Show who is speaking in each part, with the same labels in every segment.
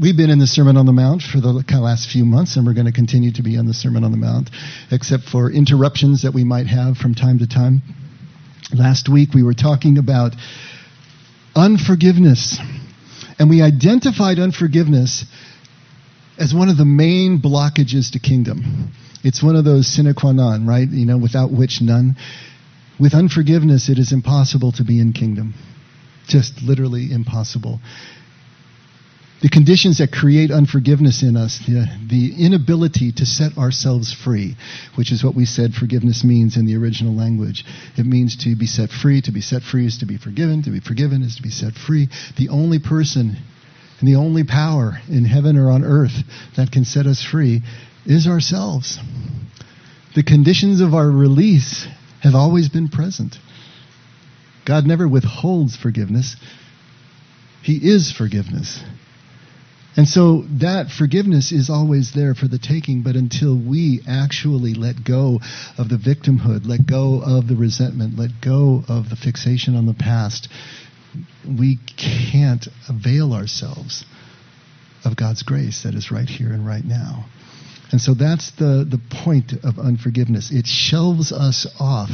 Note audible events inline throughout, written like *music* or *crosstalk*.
Speaker 1: we've been in the Sermon on the Mount for the last few months, and we're going to continue to be on the Sermon on the Mount, except for interruptions that we might have from time to time. Last week we were talking about unforgiveness, and we identified unforgiveness as one of the main blockages to kingdom. It's one of those sine qua non, right? You know, without which none. With unforgiveness, it is impossible to be in kingdom. Just literally impossible the conditions that create unforgiveness in us, the, the, inability to set ourselves free, which is what we said forgiveness means in the original language. It means to be set free. To be set free is to be forgiven. To be forgiven is to be set free. The only person and the only power in heaven or on earth that can set us free is ourselves. The conditions of our release have always been present. God never withholds forgiveness. He is forgiveness. And so that forgiveness is always there for the taking, but until we actually let go of the victimhood, let go of the resentment, let go of the fixation on the past, we can't avail ourselves of God's grace that is right here and right now. And so that's the, the point of unforgiveness. It shelves us off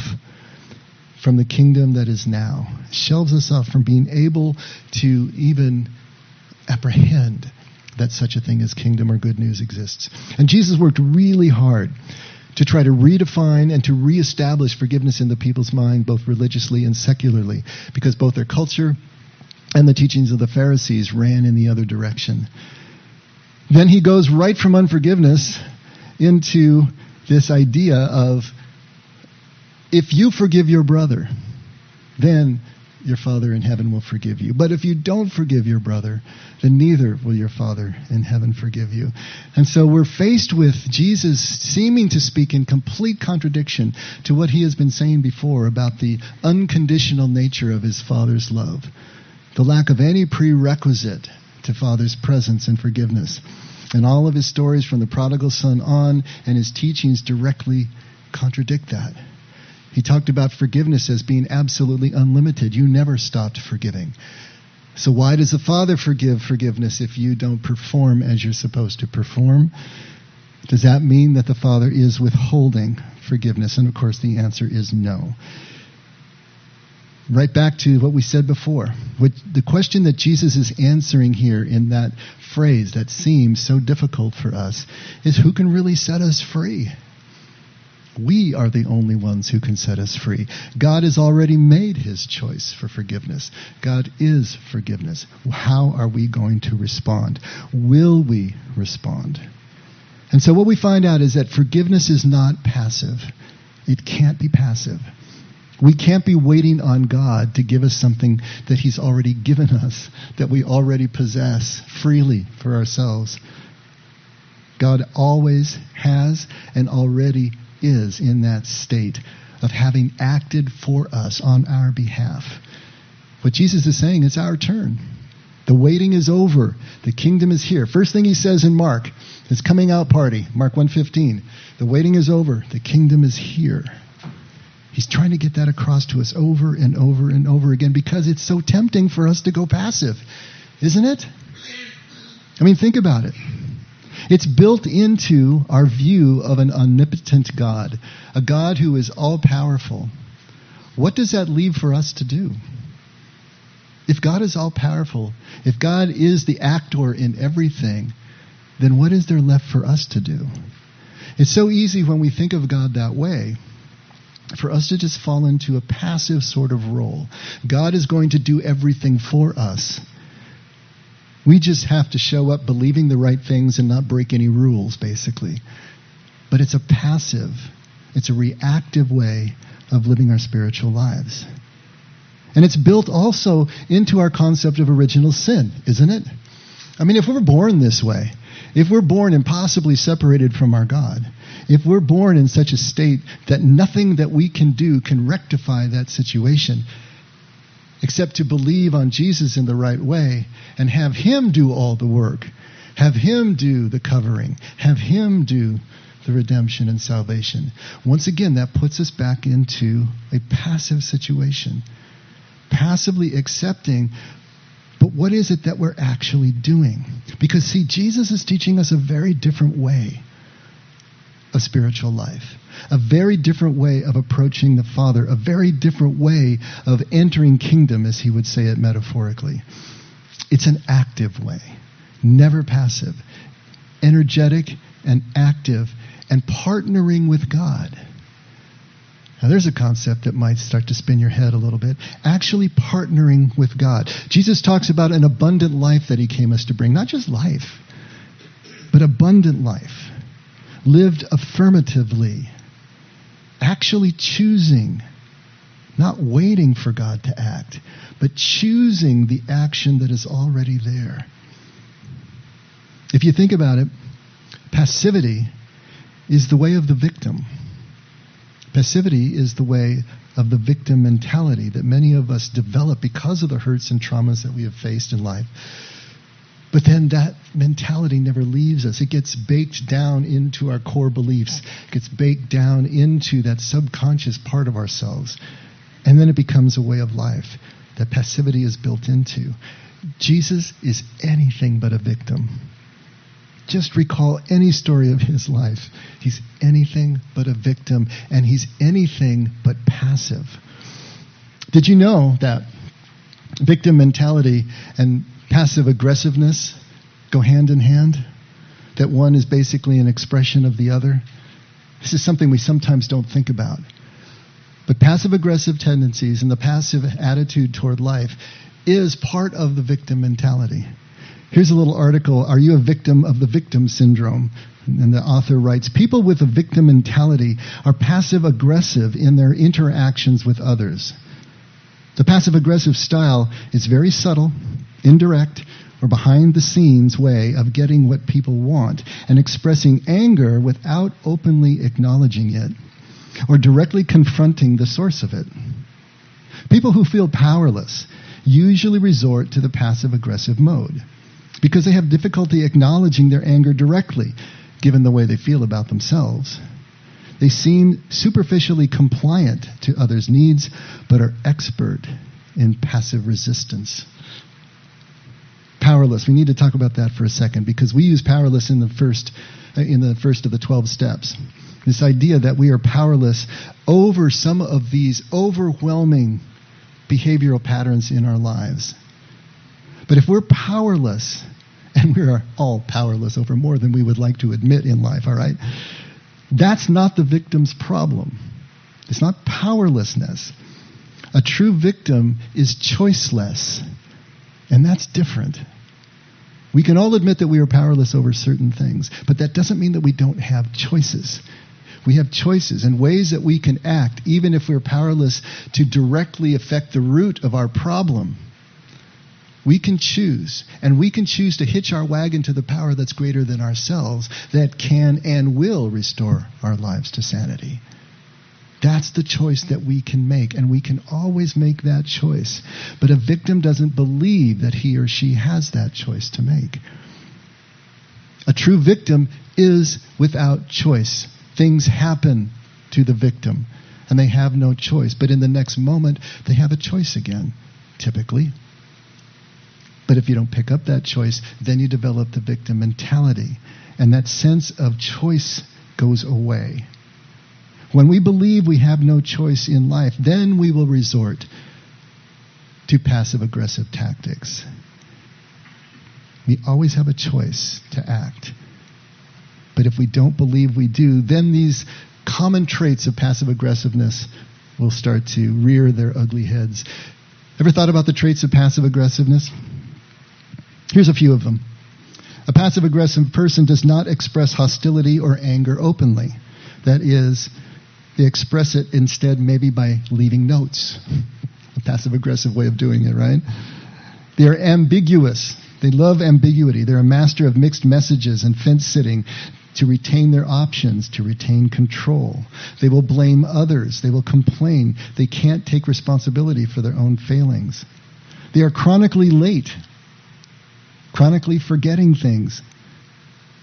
Speaker 1: from the kingdom that is now, shelves us off from being able to even apprehend that such a thing as kingdom or good news exists. And Jesus worked really hard to try to redefine and to reestablish forgiveness in the people's mind, both religiously and secularly, because both their culture and the teachings of the Pharisees ran in the other direction. Then he goes right from unforgiveness into this idea of if you forgive your brother, then your Father in heaven will forgive you. But if you don't forgive your brother, then neither will your Father in heaven forgive you. And so we're faced with Jesus seeming to speak in complete contradiction to what he has been saying before about the unconditional nature of his Father's love, the lack of any prerequisite to Father's presence and forgiveness. And all of his stories from the prodigal son on and his teachings directly contradict that. He talked about forgiveness as being absolutely unlimited. You never stopped forgiving. So, why does the Father forgive forgiveness if you don't perform as you're supposed to perform? Does that mean that the Father is withholding forgiveness? And of course, the answer is no. Right back to what we said before. The question that Jesus is answering here in that phrase that seems so difficult for us is who can really set us free? We are the only ones who can set us free. God has already made his choice for forgiveness. God is forgiveness. How are we going to respond? Will we respond? And so what we find out is that forgiveness is not passive. It can't be passive. We can't be waiting on God to give us something that He's already given us, that we already possess freely for ourselves. God always has and already is in that state of having acted for us on our behalf. What Jesus is saying, it's our turn. The waiting is over. The kingdom is here. First thing he says in Mark, his coming out party, Mark 1:15. The waiting is over. The kingdom is here. He's trying to get that across to us over and over and over again because it's so tempting for us to go passive, isn't it? I mean, think about it. It's built into our view of an omnipotent God, a God who is all powerful. What does that leave for us to do? If God is all powerful, if God is the actor in everything, then what is there left for us to do? It's so easy when we think of God that way for us to just fall into a passive sort of role. God is going to do everything for us. We just have to show up believing the right things and not break any rules, basically. But it's a passive, it's a reactive way of living our spiritual lives. And it's built also into our concept of original sin, isn't it? I mean, if we're born this way, if we're born impossibly separated from our God, if we're born in such a state that nothing that we can do can rectify that situation, except to believe on Jesus in the right way and have Him do all the work, have Him do the covering, have Him do the redemption and salvation. Once again, that puts us back into a passive situation, passively accepting but what is it that we're actually doing? Because, see, Jesus is teaching us a very different way of spiritual life, a very different way of approaching the Father, a very different way of entering kingdom, as he would say it metaphorically. It's an active way, never passive, energetic and active, and partnering with God. Now, there's a concept that might start to spin your head a little bit. Actually, partnering with God. Jesus talks about an abundant life that he came us to bring. Not just life, but abundant life. Lived affirmatively. Actually choosing, not waiting for God to act, but choosing the action that is already there. If you think about it, passivity is the way of the victim. Passivity is the way of the victim mentality that many of us develop because of the hurts and traumas that we have faced in life. But then that mentality never leaves us. It gets baked down into our core beliefs, gets baked down into that subconscious part of ourselves. And then it becomes a way of life that passivity is built into. Jesus is anything but a victim. Just recall any story of his life. He's anything but a victim, and he's anything but passive. Did you know that victim mentality and passive aggressiveness go hand in hand? That one is basically an expression of the other? This is something we sometimes don't think about. But passive aggressive tendencies and the passive attitude toward life is part of the victim mentality. Here's a little article Are you a victim of the victim syndrome? And the author writes People with a victim mentality are passive aggressive in their interactions with others. The passive aggressive style is very subtle, indirect, or behind the scenes way of getting what people want and expressing anger without openly acknowledging it or directly confronting the source of it. People who feel powerless usually resort to the passive aggressive mode because they have difficulty acknowledging their anger directly, given the way they feel about themselves. They seem superficially compliant to others' needs, but are expert in passive resistance. Powerless. We need to talk about that for a second because we use powerless in the first uh, in the first of the 12 steps. This idea that we are powerless over some of these overwhelming behavioral patterns in our lives. But if we're powerless, *laughs* and we are all powerless over more than we would like to admit in life, all right? That's not the victim's problem. It's not powerlessness. A true victim is choiceless, and that's different. We can all admit that we are powerless over certain things, but that doesn't mean that we don't have choices. We have choices and ways that we can act, even if we're powerless to directly affect the root of our problem. We can choose, and we can choose to hitch our wagon to the power that's greater than ourselves that can and will restore our lives to sanity. That's the choice that we can make, and we can always make that choice. But a victim doesn't believe that he or she has that choice to make. A true victim is without choice. Things happen to the victim, and they have no choice. But in the next moment, they have a choice again, typically. But if you don't pick up that choice, then you develop the victim mentality. And that sense of choice goes away. When we believe we have no choice in life, then we will resort to passive aggressive tactics. We always have a choice to act. But if we don't believe we do, then these common traits of passive aggressiveness will start to rear their ugly heads. Ever thought about the traits of passive aggressiveness? Here's a few of them. A passive aggressive person does not express hostility or anger openly. That is, they express it instead maybe by leaving notes. *laughs* a passive aggressive way of doing it, right? They are ambiguous. They love ambiguity. They're a master of mixed messages and fence sitting to retain their options, to retain control. They will blame others. They will complain. They can't take responsibility for their own failings. They are chronically late chronically forgetting things.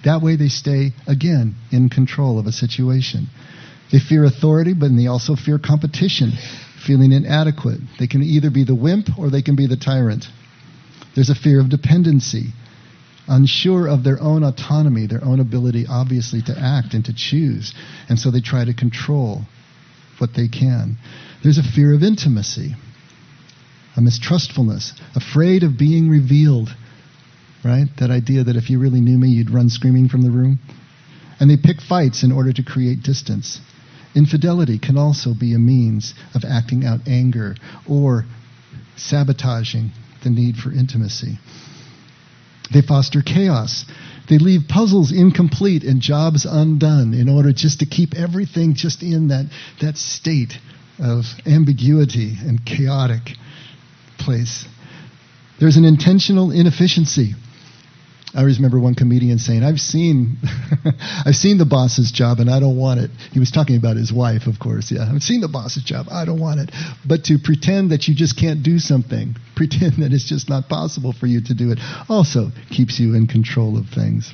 Speaker 1: That way they stay, again, in control of a situation. They fear authority, but they also fear competition, feeling inadequate. They can either be the wimp or they can be the tyrant. There's a fear of dependency, unsure of their own autonomy, their own ability, obviously, to act and to choose. And so they try to control what they can. There's a fear of intimacy, a mistrustfulness, afraid of being revealed. Right? That idea that if you really knew me, you'd run screaming from the room. And they pick fights in order to create distance. Infidelity can also be a means of acting out anger or sabotaging the need for intimacy. They foster chaos. They leave puzzles incomplete and jobs undone in order just to keep everything just in that, that state of ambiguity and chaotic place. There's an intentional inefficiency I remember one comedian saying, "I've seen, *laughs* I've seen the boss's job, and I don't want it." He was talking about his wife, of course. Yeah, I've seen the boss's job. I don't want it. But to pretend that you just can't do something, *laughs* pretend that it's just not possible for you to do it, also keeps you in control of things.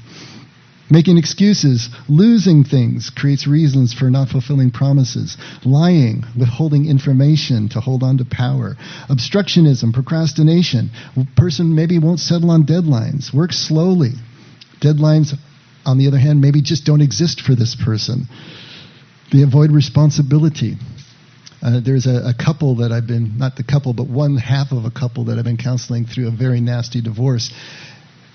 Speaker 1: Making excuses, losing things creates reasons for not fulfilling promises. Lying, withholding information to hold on to power. Obstructionism, procrastination. A person maybe won't settle on deadlines, works slowly. Deadlines, on the other hand, maybe just don't exist for this person. They avoid responsibility. Uh, there's a, a, couple that I've been, not the couple, but one half of a couple that I've been counseling through a very nasty divorce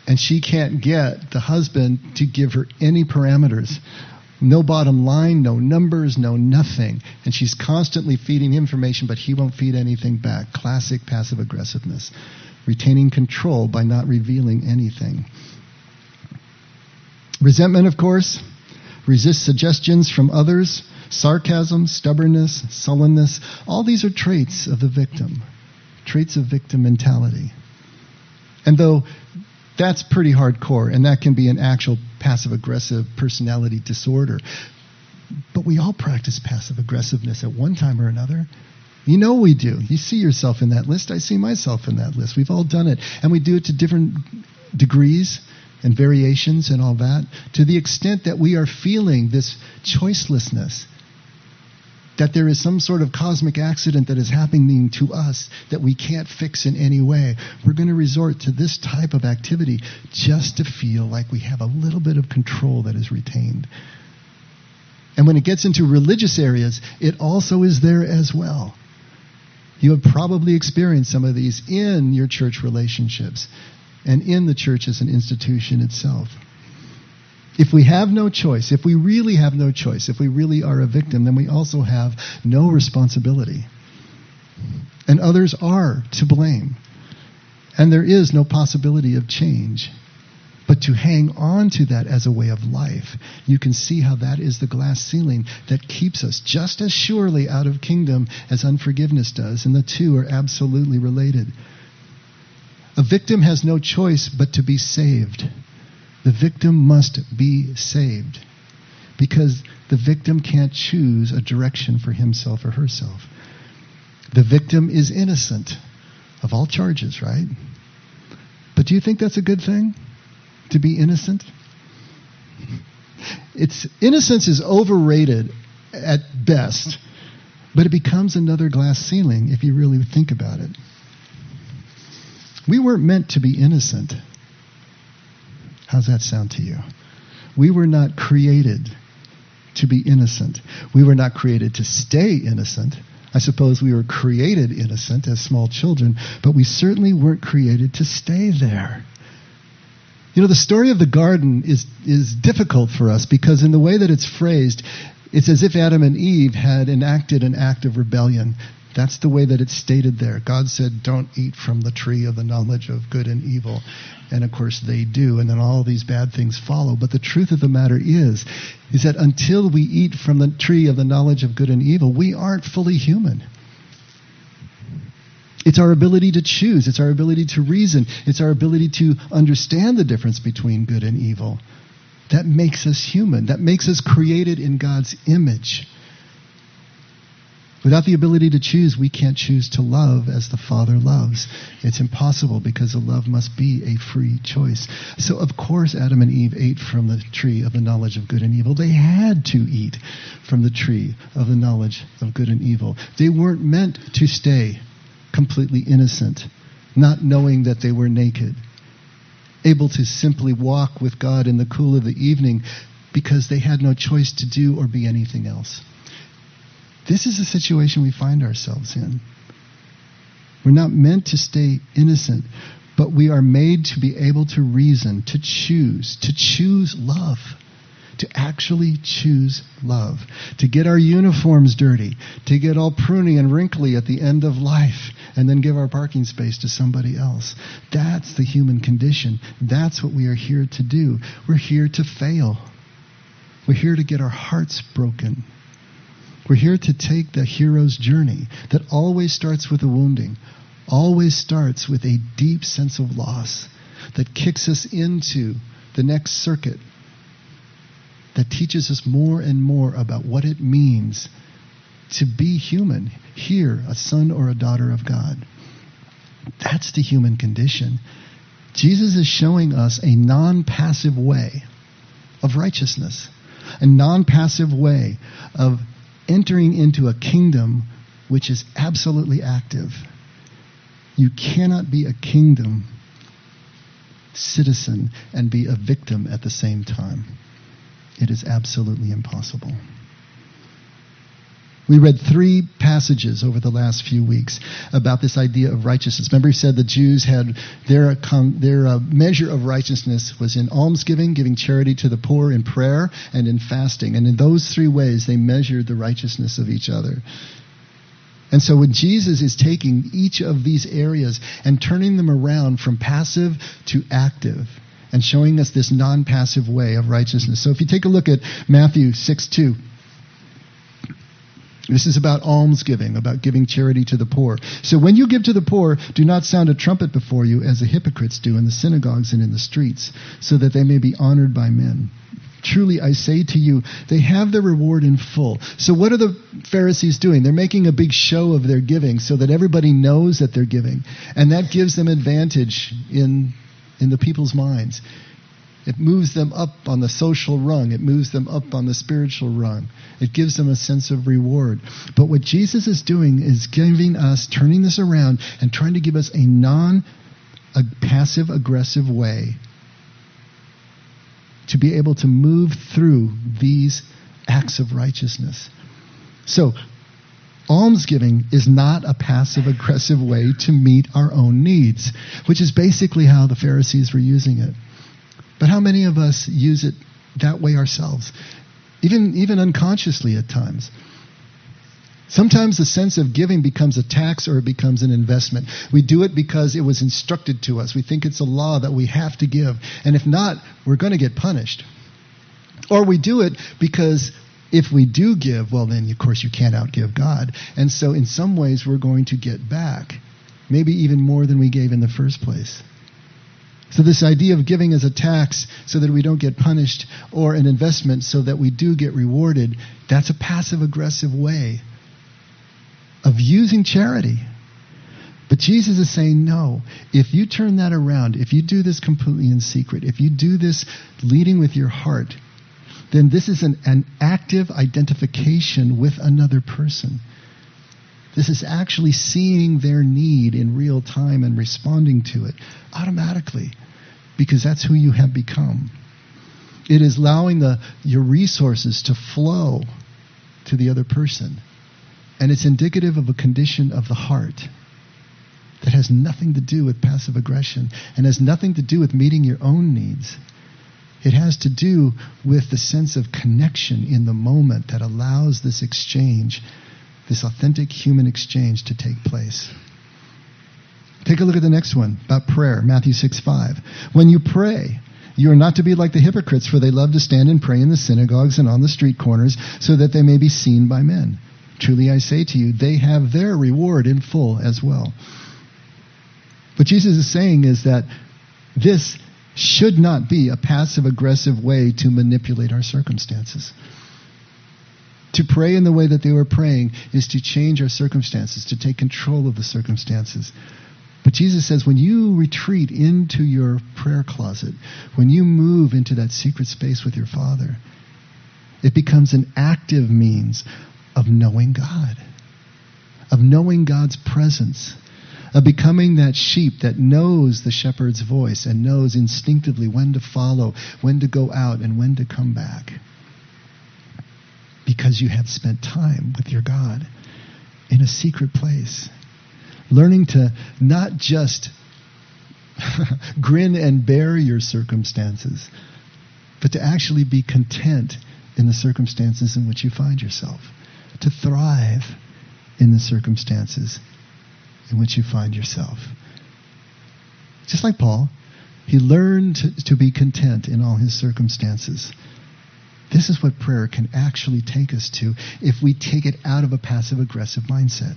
Speaker 1: and she can't get the husband to give her any parameters. No bottom line, no numbers, no nothing. And she's constantly feeding information, but he won't feed anything back. Classic passive aggressiveness. Retaining control by not revealing anything. Resentment, of course, resists suggestions from others, sarcasm, stubbornness, sullenness. All these are traits of the victim, traits of victim mentality. And though that's pretty hardcore, and that can be an actual passive aggressive personality disorder. But we all practice passive aggressiveness at one time or another. You know we do. You see yourself in that list. I see myself in that list. We've all done it. And we do it to different degrees and variations and all that, to the extent that we are feeling this choicelessness that there is some sort of cosmic accident that is happening to us that we can't fix in any way, we're going to resort to this type of activity just to feel like we have a little bit of control that is retained. And when it gets into religious areas, it also is there as well. You have probably experienced some of these in your church relationships and in the church as an institution itself. If we have no choice, if we really have no choice, if we really are a victim, then we also have no responsibility. And others are to blame. And there is no possibility of change. But to hang on to that as a way of life, you can see how that is the glass ceiling that keeps us just as surely out of kingdom as unforgiveness does. And the two are absolutely related. A victim has no choice but to be saved. The victim must be saved because the victim can't choose a direction for himself or herself. The victim is innocent of all charges, right? But do you think that's a good thing? To be innocent? It's innocence is overrated at best, but it becomes another glass ceiling if you really think about it. We weren't meant to be innocent. How's that sound to you? We were not created to be innocent. We were not created to stay innocent. I suppose we were created innocent as small children, but we certainly weren't created to stay there. You know, the story of the garden is, is difficult for us because, in the way that it's phrased, it's as if Adam and Eve had enacted an act of rebellion. That's the way that it's stated there. God said, Don't eat from the tree of the knowledge of good and evil. And of course they do, and then all these bad things follow. But the truth of the matter is, is that until we eat from the tree of the knowledge of good and evil, we aren't fully human. It's our ability to choose, it's our ability to reason, it's our ability to understand the difference between good and evil. That makes us human. That makes us created in God's image. Without the ability to choose, we can't choose to love as the Father loves. It's impossible because the love must be a free choice. So, of course, Adam and Eve ate from the tree of the knowledge of good and evil. They had to eat from the tree of the knowledge of good and evil. They weren't meant to stay completely innocent. not knowing that they were naked, able to simply walk with God in the cool of the evening because they had no choice to do or be anything else. This is the situation we find ourselves in. We're not meant to stay innocent, but we are made to be able to reason, to choose, to choose love to actually choose love, to get our uniforms dirty, to get all pruny and wrinkly at the end of life, and then give our parking space to somebody else. That's the human condition. That's what we are here to do. We're here to fail. We're here to get our hearts broken. We're here to take the hero's journey that always starts with a wounding, always starts with a deep sense of loss that kicks us into the next circuit that teaches us more and more about what it means to be human, here, a son or a daughter of God. That's the human condition. Jesus is showing us a non passive way of righteousness, a non passive way of entering into a kingdom which is absolutely active. You cannot be a kingdom citizen and be a victim at the same time. It is absolutely impossible. We read three passages over the last few weeks about this idea of righteousness. Remember, he said the Jews had their, their uh, measure of righteousness was in almsgiving, giving charity to the poor, in prayer, and in fasting. And in those three ways, they measured the righteousness of each other. And so when Jesus is taking each of these areas and turning them around from passive to active, and showing us this non passive way of righteousness. So if you take a look at Matthew 6 2, this is about almsgiving, about giving charity to the poor. So when you give to the poor, do not sound a trumpet before you, as the hypocrites do in the synagogues and in the streets, so that they may be honored by men. Truly, I say to you, they have their reward in full. So, what are the Pharisees doing? They're making a big show of their giving so that everybody knows that they're giving. And that gives them advantage in in the people's minds. It moves them up on the social rung. It moves them up on the spiritual rung. It gives them a sense of reward. But what Jesus is doing is giving us, turning this around, and trying to give us a non passive aggressive way to be able to move through these acts of righteousness. So, almsgiving is not a passive aggressive way to meet our own needs, which is basically how the Pharisees were using it. But how many of us use it that way ourselves? Even, even unconsciously at times. Sometimes the sense of giving becomes a tax or it becomes an investment. We do it because it was instructed to us. We think it's a law that we have to give. And if not, we're going to get punished. Or we do it because if we do give, well, then of course you can't outgive God. And so in some ways we're going to get back, maybe even more than we gave in the first place. So this idea of giving as a tax so that we don't get punished or an investment so that we do get rewarded, that's a passive aggressive way of using charity. But Jesus is saying, no, if you turn that around, if you do this completely in secret, if you do this leading with your heart, then this is an, an active identification with another person. This is actually seeing their need in real time and responding to it automatically because that's who you have become. It is allowing the, your resources to flow to the other person. And it's indicative of a condition of the heart that has nothing to do with passive aggression and has nothing to do with meeting your own needs. It has to do with the sense of connection in the moment that allows this exchange, this authentic human exchange to take place. Take a look at the next one about prayer, Matthew 6 5. When you pray, you are not to be like the hypocrites, for they love to stand and pray in the synagogues and on the street corners, so that they may be seen by men. Truly I say to you, they have their reward in full as well. What Jesus is saying is that this should not be a passive aggressive way to manipulate our circumstances. To pray in the way that they were praying is to change our circumstances, to take control of the circumstances. But Jesus says when you retreat into your prayer closet, when you move into that secret space with your Father, it becomes an active means of knowing God, of knowing God's presence, of becoming that sheep that knows the shepherd's voice and knows instinctively when to follow, when to go out, and when to come back. Because you have spent time with your God in a secret place. Learning to not just *laughs* grin and bear your circumstances, but to actually be content in the circumstances in which you find yourself, to thrive in the circumstances in which you find yourself. Just like Paul, he learned to, to be content in all his circumstances. This is what prayer can actually take us to if we take it out of a passive aggressive mindset.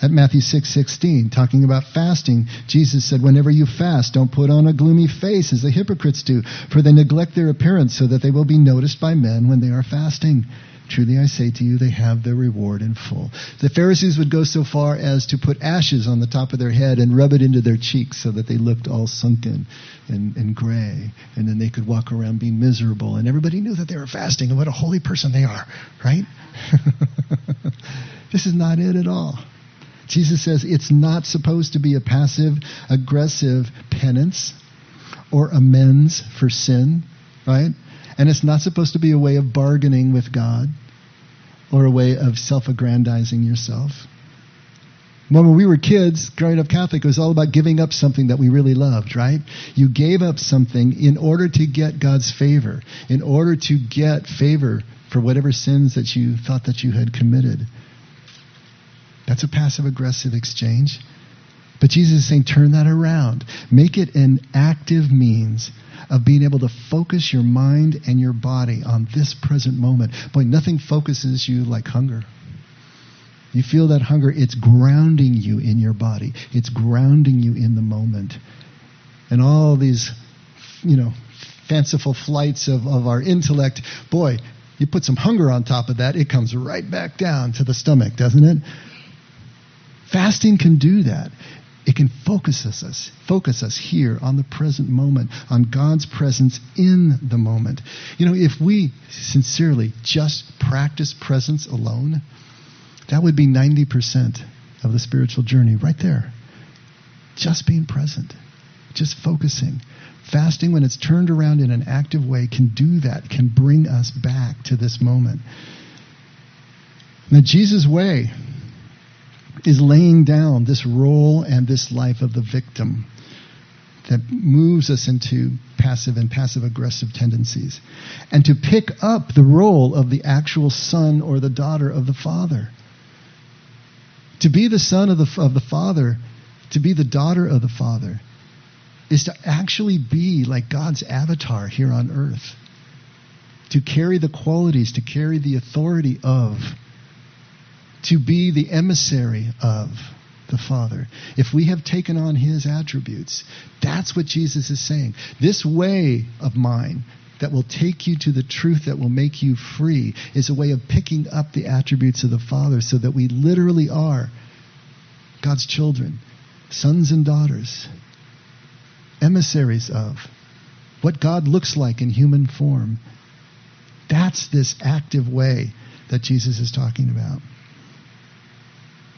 Speaker 1: At Matthew 6 16, talking about fasting, Jesus said, Whenever you fast, don't put on a gloomy face as the hypocrites do, for they neglect their appearance so that they will be noticed by men when they are fasting. Truly I say to you, they have their reward in full. The Pharisees would go so far as to put ashes on the top of their head and rub it into their cheeks so that they looked all sunken and, and gray. And then they could walk around being miserable. And everybody knew that they were fasting and what a holy person they are, right? *laughs* this is not it at all. Jesus says it's not supposed to be a passive, aggressive penance or amends for sin, right? And it's not supposed to be a way of bargaining with God or a way of self aggrandizing yourself. When we were kids, growing up Catholic, it was all about giving up something that we really loved, right? You gave up something in order to get God's favor, in order to get favor for whatever sins that you thought that you had committed. That's a passive aggressive exchange. But Jesus is saying, turn that around. Make it an active means of being able to focus your mind and your body on this present moment. Boy, nothing focuses you like hunger. You feel that hunger, it's grounding you in your body, it's grounding you in the moment. And all these, you know, fanciful flights of, of our intellect, boy, you put some hunger on top of that, it comes right back down to the stomach, doesn't it? Fasting can do that. It can focus us, focus us here on the present moment, on God's presence in the moment. You know, if we sincerely just practice presence alone, that would be 90% of the spiritual journey right there. Just being present, just focusing. Fasting, when it's turned around in an active way, can do that, can bring us back to this moment. Now, Jesus' way is laying down this role and this life of the victim that moves us into passive and passive aggressive tendencies. And to pick up the role of the actual son or the daughter of the father. To be the son of the, of the father, to be the daughter of the father, is to actually be like God's avatar here on earth. To carry the qualities, to carry the authority of to be the emissary of the Father. If we have taken on His attributes, that's what Jesus is saying. This way of mine that will take you to the truth that will make you free is a way of picking up the attributes of the Father so that we literally are God's children, sons and daughters, emissaries of what God looks like in human form. That's this active way that Jesus is talking about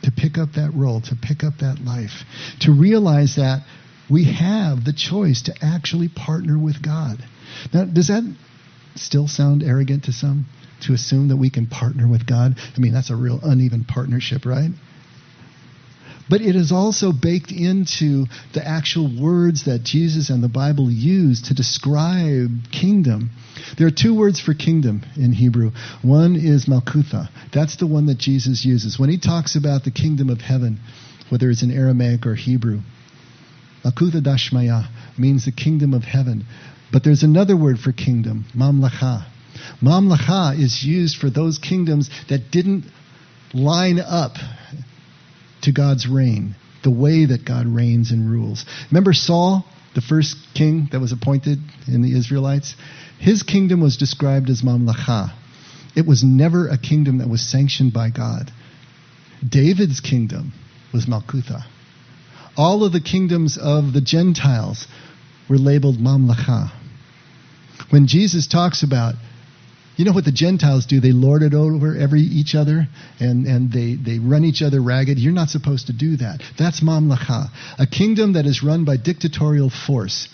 Speaker 1: to pick up that role, to pick up that life, to realize that we have the choice to actually partner with God. Now, does that still sound arrogant to some? To assume that we can partner with God? I mean, that's a real uneven partnership, right? But it is also baked into the actual words that Jesus and the Bible use to describe kingdom. There are two words for kingdom in Hebrew. One is Malkutha. That's the one that Jesus uses. When he talks about the kingdom of heaven, whether it's in Aramaic or Hebrew, Malkutha Dashmaya means the kingdom of heaven. But there's another word for kingdom, Mamlacha. Mamlacha is used for those kingdoms that didn't line up to God's reign, the way that God reigns and rules. Remember Saul, the first king that was appointed in the Israelites? His kingdom was described as mamlacha. It was never a kingdom that was sanctioned by God. David's kingdom was Malkutha. All of the kingdoms of the Gentiles were labeled mamlacha. When Jesus talks about You know what the Gentiles do? They lord it over every each other and, and they, they run each other ragged. You're not supposed to do that. That's mamlacha, a kingdom that is run by dictatorial force.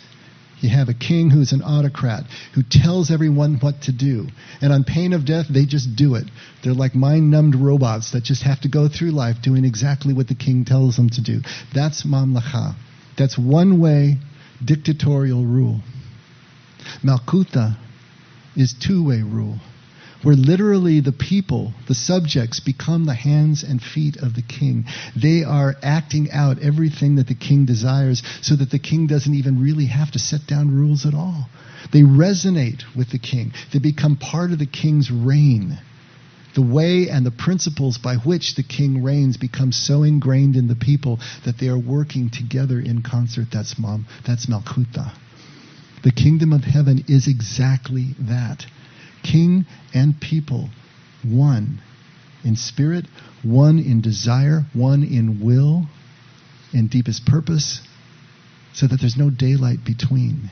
Speaker 1: You have a king who's an autocrat who tells everyone what to do. And on pain of death, they just do it. They're like mind numbed robots that just have to go through life doing exactly what the king tells them to do. That's mamlacha. That's one way dictatorial rule. Malkuta is two way rule where literally the people, the subjects, become the hands and feet of the king. They are acting out everything that the king desires so that the king doesn't even really have to set down rules at all. They resonate with the king, they become part of the king's reign. The way and the principles by which the king reigns become so ingrained in the people that they are working together in concert. That's mom. That's Malkuta. The kingdom of heaven is exactly that king and people, one in spirit, one in desire, one in will, in deepest purpose, so that there's no daylight between.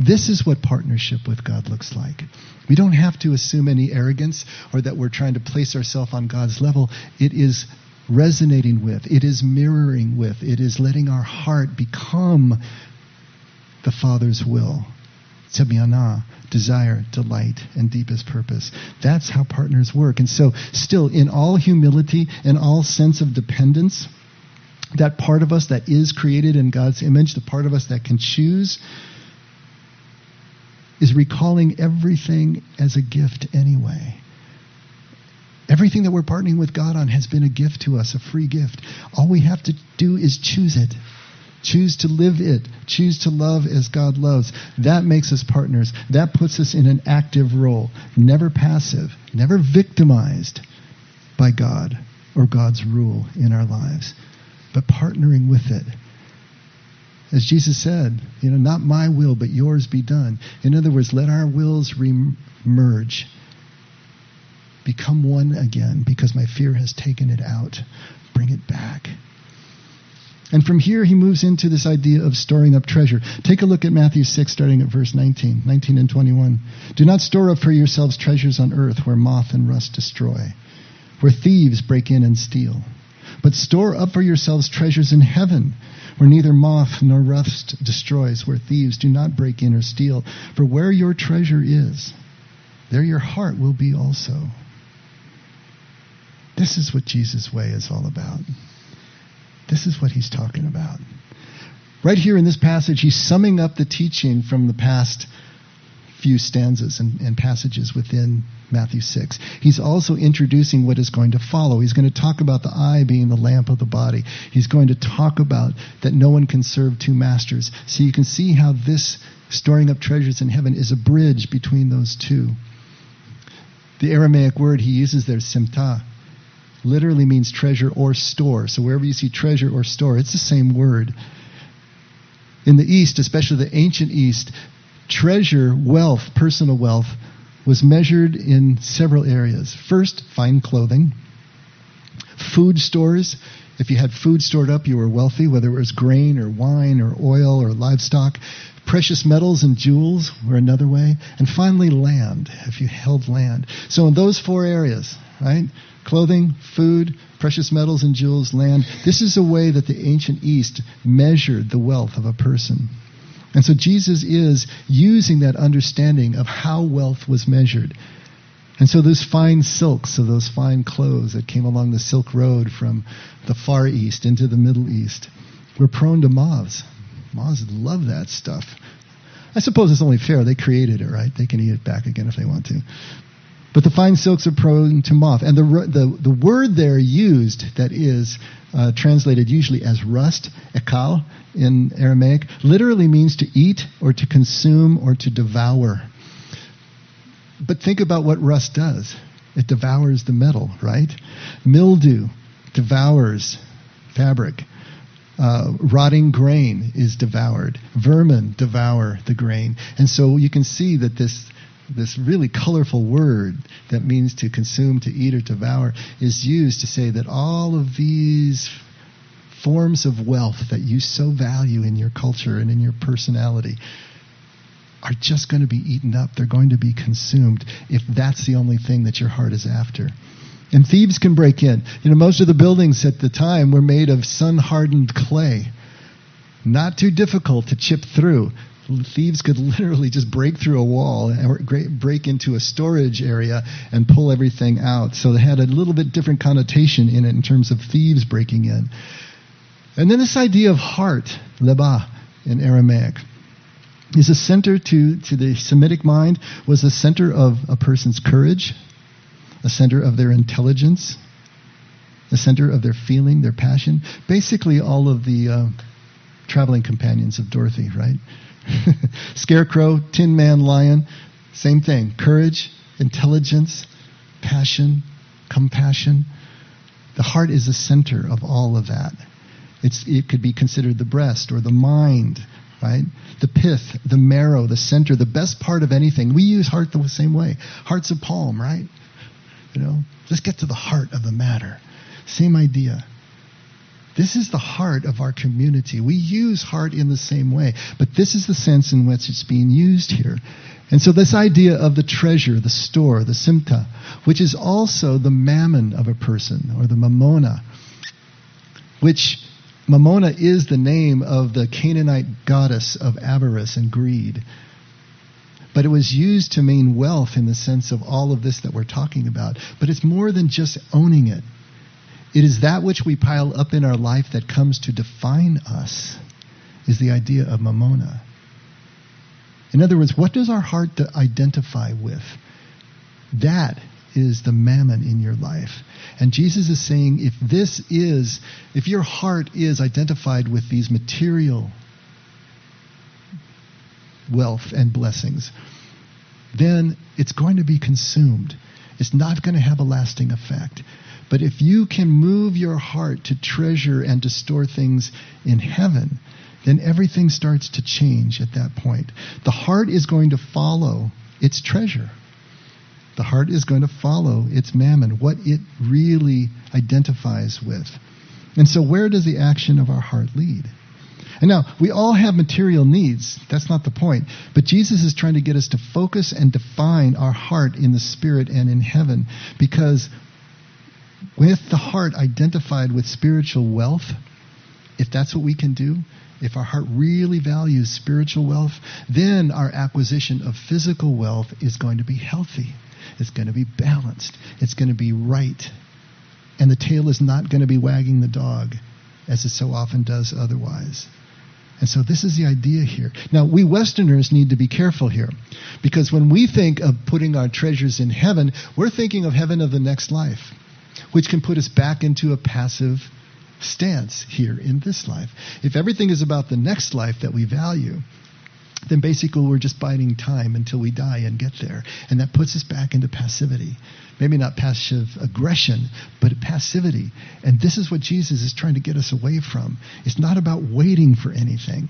Speaker 1: This is what partnership with God looks like. We don't have to assume any arrogance or that we're trying to place ourselves on God's level. It is resonating with, it is mirroring with, it is letting our heart become the Father's will. Tzebiana, desire, delight, and deepest purpose. That's how partners work. And so, still, in all humility and all sense of dependence, that part of us that is created in God's image, the part of us that can choose, is recalling everything as a gift anyway. Everything that we're partnering with God on has been a gift to us, a free gift. All we have to do is choose it. Choose to live it. Choose to love as God loves. That makes us partners. That puts us in an active role, never passive, never victimized by God or God's rule in our lives, but partnering with it. As Jesus said, you know, not my will, but yours be done. In other words, let our wills re-merge, become one again, because my fear has taken it out. Bring it back. And from here, he moves into this idea of storing up treasure. Take a look at Matthew 6, starting at verse 19, 19 and 21. Do not store up for yourselves treasures on earth where moth and rust destroy, where thieves break in and steal. But store up for yourselves treasures in heaven, where neither moth nor rust destroys, where thieves do not break in or steal. For where your treasure is, there your heart will be also. This is what Jesus' way is all about. This is what he's talking about. Right here in this passage, he's summing up the teaching from the past few stanzas and, and, passages within Matthew 6. He's also introducing what is going to follow. He's going to talk about the eye being the lamp of the body. He's going to talk about that no one can serve two masters. So you can see how this storing up treasures in heaven is a bridge between those two. The Aramaic word he uses there, simta, literally means treasure or store. So wherever you see treasure or store, it's the same word. In the East, especially the ancient East, treasure, wealth, personal wealth, was measured in several areas. First, fine clothing. Food stores. If you had food stored up, you were wealthy, whether it was grain or wine or oil or livestock. Precious metals and jewels were another way. And finally, land, if you held land. So, in those four areas, right? Clothing, food, precious metals and jewels, land. This is a way that the ancient East measured the wealth of a person. And so Jesus is using that understanding of how wealth was measured. And so those fine silks, of those fine clothes that came along the Silk Road from the Far East into the Middle East were prone to moths. Moths love that stuff. I suppose it's only fair. They created it, right? They can eat it back again if they want to. But the fine silks are prone to moth. And the, the, the word there used that is uh, translated usually as rust, ekal in Aramaic, literally means to eat or to consume or to devour. But think about what rust does it devours the metal, right? Mildew devours fabric. Uh, rotting grain is devoured. Vermin devour the grain. And so you can see that this this really colorful word that means to consume, to eat, or devour is used to say that all of these forms of wealth that you so value in your culture and in your personality are just going to be eaten up. They're going to be consumed if that's the only thing that your heart is after. And thieves can break in. You know, most of the buildings at the time were made of sun hardened clay. Not too difficult to chip through. Thieves could *laughs* literally just break through a wall or break into a storage area and pull everything out. So they had a little bit different connotation in it in terms of thieves breaking in. And then this idea of heart, leba in Aramaic, is a center to, to the Semitic mind, was a center of a person's courage, a center of their intelligence, a center of their feeling, their passion. Basically, all of the uh, traveling companions of Dorothy, right? *laughs* Scarecrow, Tin Man, Lion, same thing. Courage, intelligence, passion, compassion. The heart is the center of all of that. It's, it could be considered the breast or the mind, right? The pith, the marrow, the center, the best part of anything. We use heart the same way. Heart's a palm, right? You know, let's get to the heart of the matter. Same idea. This is the heart of our community. We use heart in the same way, but this is the sense in which it's being used here. And so, this idea of the treasure, the store, the simta, which is also the mammon of a person, or the mamona, which mamona is the name of the Canaanite goddess of avarice and greed. But it was used to mean wealth in the sense of all of this that we're talking about. But it's more than just owning it. It is that which we pile up in our life that comes to define us, is the idea of mamona. In other words, what does our heart identify with? That is the mammon in your life. And Jesus is saying if this is, if your heart is identified with these material wealth and blessings, then it's going to be consumed. It's not going to have a lasting effect. But if you can move your heart to treasure and to store things in heaven, then everything starts to change at that point. The heart is going to follow its treasure. The heart is going to follow its mammon, what it really identifies with. And so, where does the action of our heart lead? And now, we all have material needs. That's not the point. But Jesus is trying to get us to focus and define our heart in the Spirit and in heaven. Because with the heart identified with spiritual wealth, if that's what we can do, if our heart really values spiritual wealth, then our acquisition of physical wealth is going to be healthy. It's going to be balanced. It's going to be right. And the tail is not going to be wagging the dog as it so often does otherwise. And so this is the idea here. Now, we Westerners need to be careful here because when we think of putting our treasures in heaven, we're thinking of heaven of the next life, which can put us back into a passive stance here in this life. If everything is about the next life that we value, then basically we're just biding time until we die and get there. And that puts us back into passivity. Maybe not passive aggression, but passivity. And this is what Jesus is trying to get us away from. It's not about waiting for anything,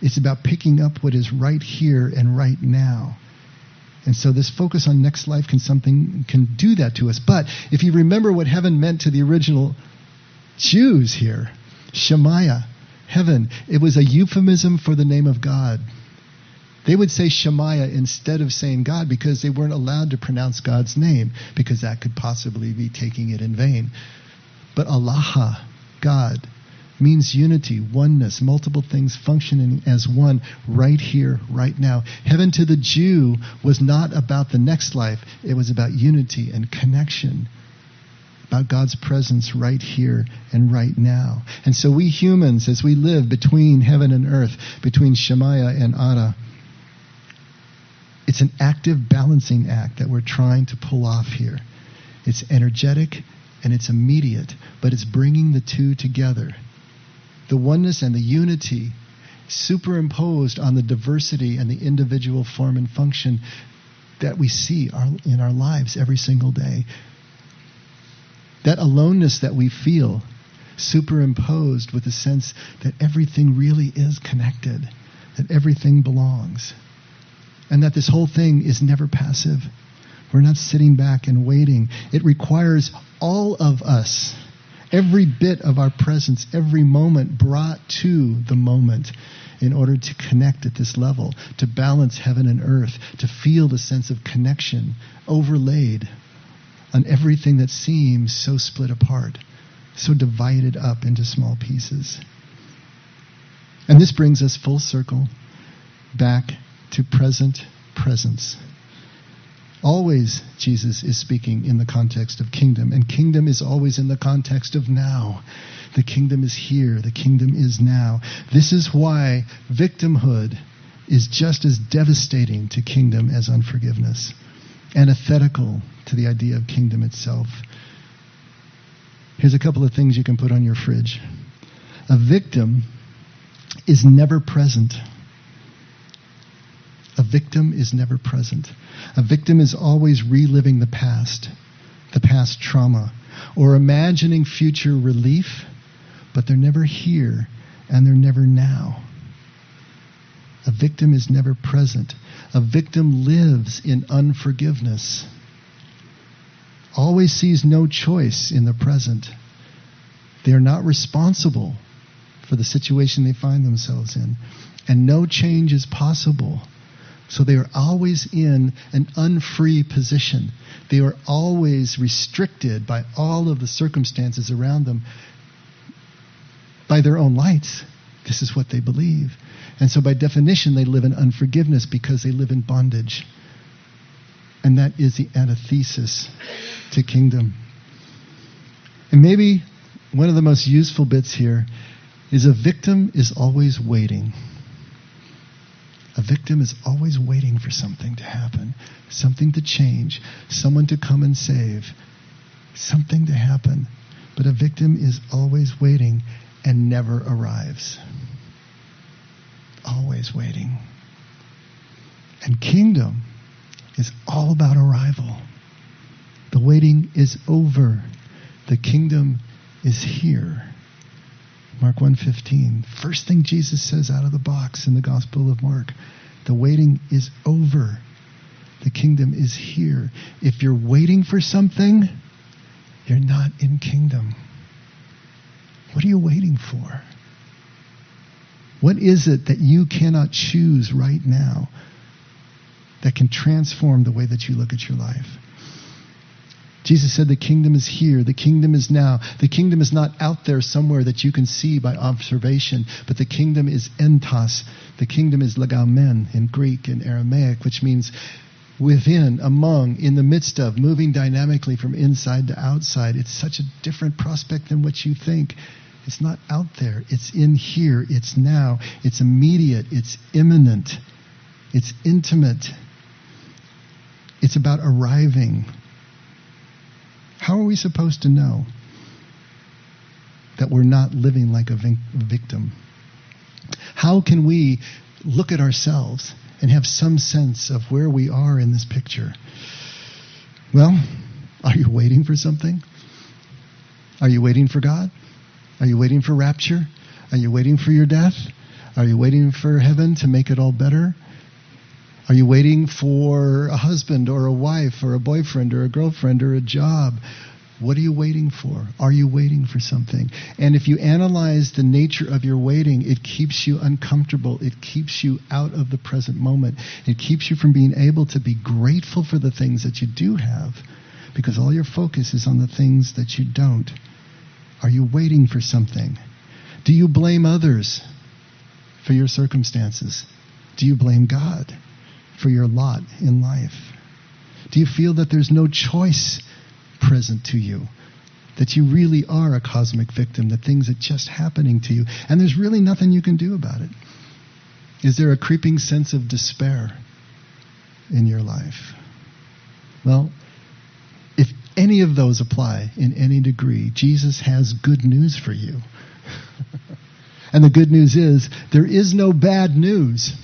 Speaker 1: it's about picking up what is right here and right now. And so this focus on next life can something can do that to us. But if you remember what heaven meant to the original Jews here, Shemaiah, heaven, it was a euphemism for the name of God. They would say Shemaiah instead of saying God because they weren't allowed to pronounce God's name because that could possibly be taking it in vain. But Allah, God, means unity, oneness, multiple things functioning as one right here, right now. Heaven to the Jew was not about the next life, it was about unity and connection. About God's presence right here and right now. And so we humans, as we live between heaven and earth, between Shemaiah and Ada, it's an active balancing act that we're trying to pull off here. It's energetic and it's immediate, but it's bringing the two together. The oneness and the unity superimposed on the diversity and the individual form and function that we see in our lives every single day. That aloneness that we feel superimposed with the sense that everything really is connected, that everything belongs and that this whole thing is never passive. We're not sitting back and waiting. It requires all of us Every bit of our presence, every moment brought to the moment in order to connect at this level, to balance heaven and earth, to feel the sense of connection overlaid on everything that seems so split apart, so divided up into small pieces. And this brings us full circle back to present presence. Always, Jesus is speaking in the context of kingdom, and kingdom is always in the context of now. The kingdom is here, the kingdom is now. This is why victimhood is just as devastating to kingdom as unforgiveness, antithetical to the idea of kingdom itself. Here's a couple of things you can put on your fridge. A victim is never present. A victim is never present. A victim is always reliving the past, the past trauma, or imagining future relief, but they're never here and they're never now. A victim is never present. A victim lives in unforgiveness, always sees no choice in the present. They are not responsible for the situation they find themselves in, and no change is possible so they are always in an unfree position. They are always restricted by all of the circumstances around them by their own lights. This is what they believe. And so, by definition, they live in unforgiveness because they live in bondage. And that is the antithesis to kingdom. And maybe one of the most useful bits here is a victim is always waiting. A victim is always waiting for something to happen, something to change, someone to come and save, something to happen. But a victim is always waiting and never arrives. Always waiting. And kingdom is all about arrival. The waiting is over. The kingdom is here. Mark 1:15. First thing Jesus says out of the box in the Gospel of Mark. The waiting is over. The kingdom is here. If you're waiting for something, you're not in kingdom. What are you waiting for? What is it that you cannot choose right now that can transform the way that you look at your life? Jesus said the kingdom is here, the kingdom is now. The kingdom is not out there somewhere that you can see by observation, but the kingdom is entos. The kingdom is legamen in Greek and Aramaic, which means within, among, in the midst of, moving dynamically from inside to outside. It's such a different prospect than what you think. It's not out there, it's in here, it's now, it's immediate, it's imminent, it's intimate. It's about arriving how are we supposed to know that we're not living like a victim? How can we look at ourselves and have some sense of where we are in this picture? Well, are you waiting for something? Are you waiting for God? Are you waiting for rapture? Are you waiting for your death? Are you waiting for heaven to make it all better? Are you waiting for a husband or a wife or a boyfriend or a girlfriend or a job? What are you waiting for? Are you waiting for something? And if you analyze the nature of your waiting, it keeps you uncomfortable. It keeps you out of the present moment. It keeps you from being able to be grateful for the things that you do have because all your focus is on the things that you don't. Are you waiting for something? Do you blame others for your circumstances? Do you blame God? For your lot in life? Do you feel that there's no choice present to you? That you really are a cosmic victim, that things are just happening to you, and there's really nothing you can do about it? Is there a creeping sense of despair in your life? Well, if any of those apply in any degree, Jesus has good news for you. *laughs* and the good news is there is no bad news.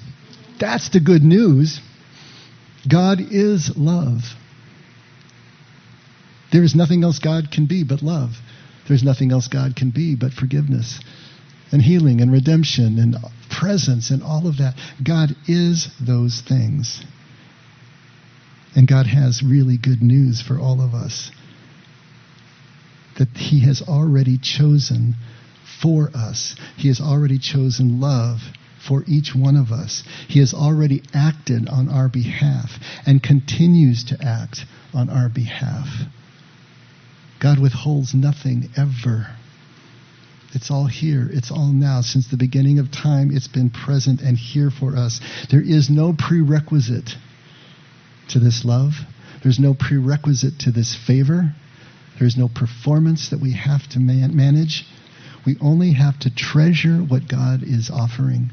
Speaker 1: That's the good news. God is love. There is nothing else God can be but love. There's nothing else God can be but forgiveness and healing and redemption and presence and all of that. God is those things. And God has really good news for all of us. that He has already chosen for us. He has already chosen love for each one of us. He has already acted on our behalf and continues to act on our behalf. God withholds nothing ever. It's all here. It's all now. Since the beginning of time, it's been present and here for us. There is no prerequisite to this love. There's no prerequisite to this favor. There's no performance that we have to man- manage. We only have to treasure what God is offering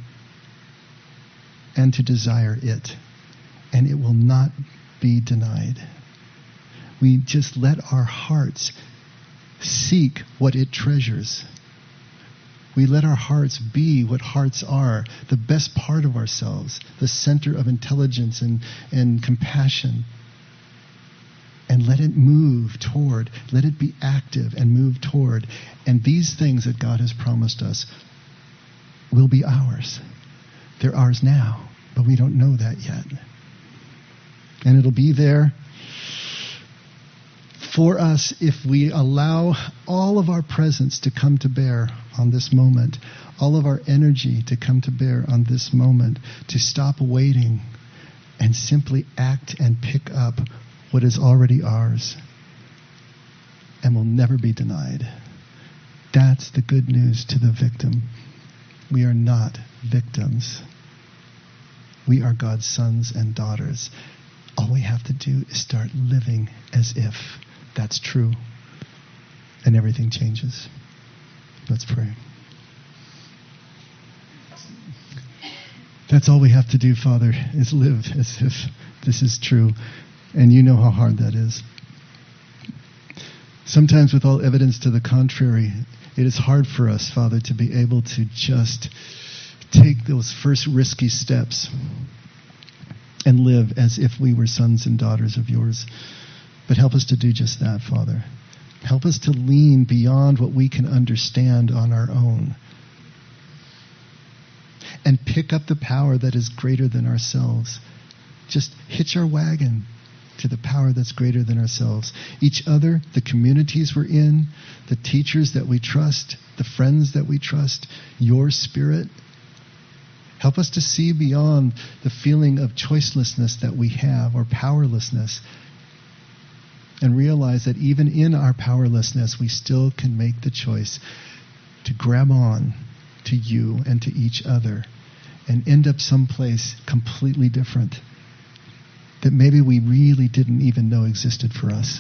Speaker 1: and to desire it. And it will not be denied. We just let our hearts seek what it treasures. We let our hearts be what hearts are, the best part of ourselves, the center of intelligence and, and compassion. And let it move toward, let it be active and move toward. And these things that God has promised us will be ours. They're ours now, but we don't know that yet. And it'll be there for us if we allow all of our presence to come to bear on this moment, all of our energy to come to bear on this moment, to stop waiting and simply act and pick up what is already ours and will never be denied. That's the good news to the victim. We are not victims. We are God's sons and daughters. All we have to do is start living as if that's true. And everything changes. Let's pray. That's all we have to do, Father, is live as if this is true. And you know how hard that is. Sometimes, with all evidence to the contrary, it is hard for us, Father, to be able to just take those first risky steps and live as if we were sons and daughters of yours. But help us to do just that, Father. Help us to lean beyond what we can understand on our own and pick up the power that is greater than ourselves. Just hitch our wagon to the power that's greater than ourselves. Each other, the communities we're in, the teachers that we trust, the friends that we trust, your spirit. Help us to see beyond the feeling of choicelessness that we have or powerlessness and realize that even in our powerlessness, we still can make the choice to grab on to you and to each other and end up someplace completely different that maybe we really didn't even know existed for us.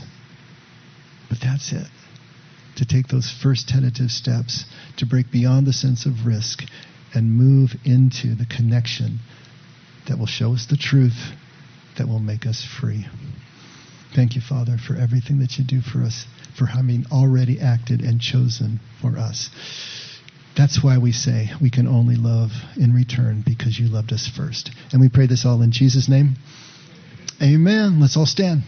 Speaker 1: But that's it. To take those first tentative steps, to break beyond the sense of risk and move into the connection that will show us the truth that will make us free. Thank you, Father, for everything that you do for us, for having already acted and chosen for us. That's why we say we can only love in return because you loved us first. And we pray this all in Jesus' name. Amen. Let's all stand.